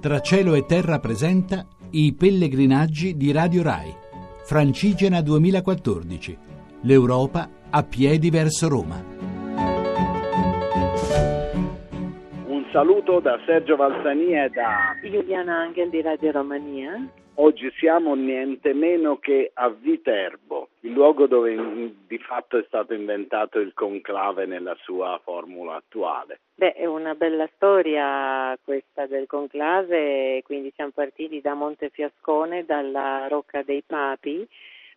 Tra cielo e terra presenta i pellegrinaggi di Radio Rai. Francigena 2014. L'Europa a piedi verso Roma. Un saluto da Sergio Valsani e da Giuliana Angel di Radio Romania. Oggi siamo niente meno che a Viterbo, il luogo dove di fatto è stato inventato il conclave nella sua formula attuale. Beh, è una bella storia questa del conclave, quindi siamo partiti da Montefiascone, dalla Rocca dei Papi,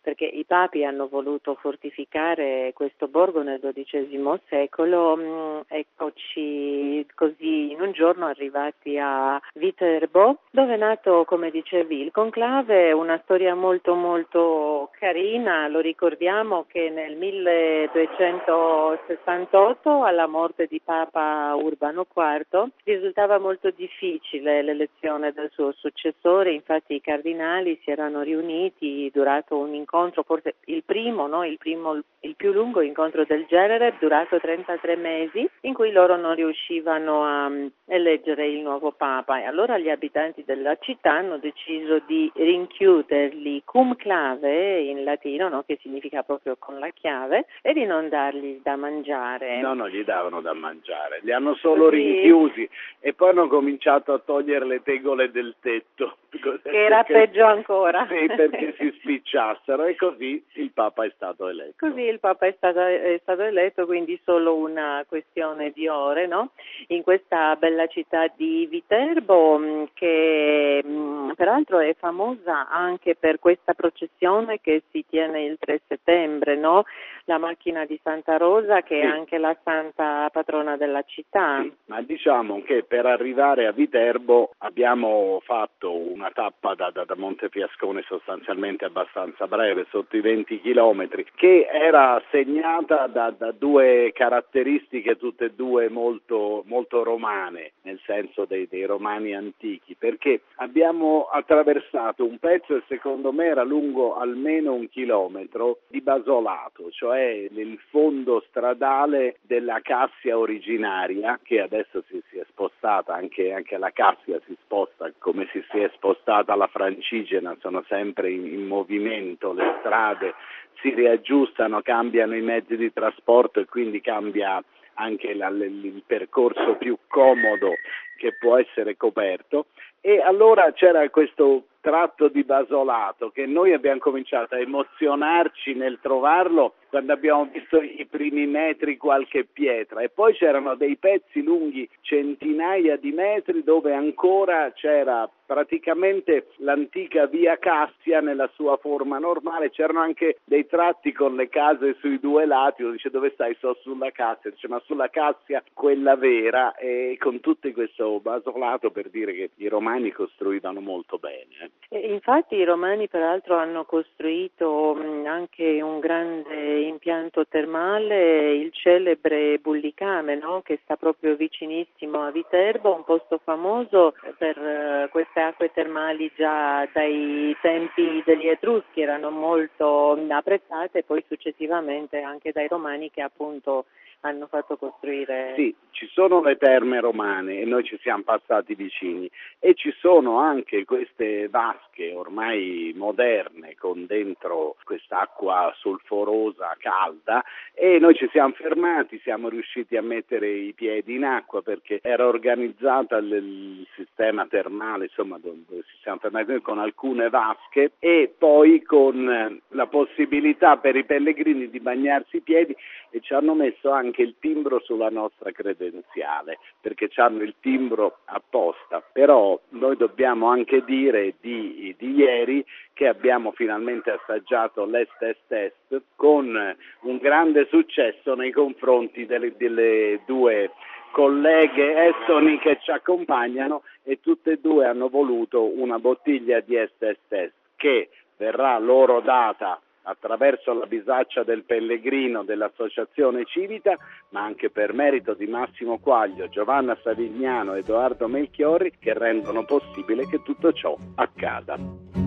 perché i papi hanno voluto fortificare questo borgo nel XII secolo, mm, eccoci così in un giorno arrivati a Viterbo, dove è nato, come dicevi, il conclave, una storia molto molto carina, lo ricordiamo che nel 1268 alla morte di Papa Urbano IV risultava molto difficile l'elezione del suo successore, infatti i cardinali si erano riuniti, durato un incontro incontro, forse il primo, no? il, primo, il più lungo incontro del genere, durato 33 mesi, in cui loro non riuscivano a mm, eleggere il nuovo Papa. E allora gli abitanti della città hanno deciso di rinchiuderli cum clave in latino, no? che significa proprio con la chiave, e di non dargli da mangiare. No, non gli davano da mangiare, li hanno solo sì. rinchiusi e poi hanno cominciato a togliere le tegole del tetto. Che era perché, peggio ancora. Sì, perché si spicciassero e così il Papa è stato eletto. Così il Papa è stato, è stato eletto, quindi solo una questione di ore, no? In questa bella città di Viterbo, mm, che mm, peraltro è famosa anche per questa processione che si tiene il 3 settembre, no? La macchina di Santa Rosa, che sì. è anche la santa patrona della città. Sì, ma diciamo che per arrivare a Viterbo abbiamo fatto una tappa da, da, da Montefiascone sostanzialmente abbastanza breve sotto i 20 chilometri, che era segnata da, da, due caratteristiche tutte e due molto, molto romane, nel senso dei, dei, romani antichi, perché abbiamo attraversato un pezzo che secondo me era lungo almeno un chilometro di basolato, cioè il fondo stradale della Cassia originaria, che adesso si, si è spostata, anche, anche, la Cassia si sposta come si, si è spostata la Francigena, sono sempre in, in movimento le strade si riaggiustano, cambiano i mezzi di trasporto e quindi cambia anche la, il percorso più comodo che può essere coperto. E allora c'era questo tratto di basolato che noi abbiamo cominciato a emozionarci nel trovarlo quando abbiamo visto i primi metri qualche pietra e poi c'erano dei pezzi lunghi centinaia di metri dove ancora c'era praticamente l'antica via Cassia nella sua forma normale, c'erano anche dei tratti con le case sui due lati, uno dice dove stai? Sto sulla Cassia, dice ma sulla Cassia quella vera e con tutto questo basolato per dire che i romani costruivano molto bene. Eh. Infatti i romani peraltro hanno costruito anche un grande impianto termale, il celebre Bullicame no? che sta proprio vicinissimo a Viterbo, un posto famoso per uh, queste acque termali già dai tempi degli Etruschi, erano molto apprezzate poi successivamente anche dai Romani che appunto hanno fatto costruire. Sì, ci sono le terme romane e noi ci siamo passati vicini e ci sono anche queste vasche ormai moderne con dentro quest'acqua solforosa calda e noi ci siamo fermati, siamo riusciti a mettere i piedi in acqua perché era organizzata il sistema termale, insomma dove ci siamo fermati con alcune vasche e poi con la possibilità per i pellegrini di bagnarsi i piedi e ci hanno messo anche il timbro sulla nostra credenziale, perché hanno il timbro apposta. Però noi dobbiamo anche dire di, di ieri che abbiamo finalmente assaggiato l'est-est-est con un grande successo nei confronti delle, delle due colleghe estoni che ci accompagnano e tutte e due hanno voluto una bottiglia di est-est-est che verrà loro data attraverso la bisaccia del Pellegrino dell'Associazione Civita, ma anche per merito di Massimo Quaglio, Giovanna Savignano e Edoardo Melchiorri che rendono possibile che tutto ciò accada.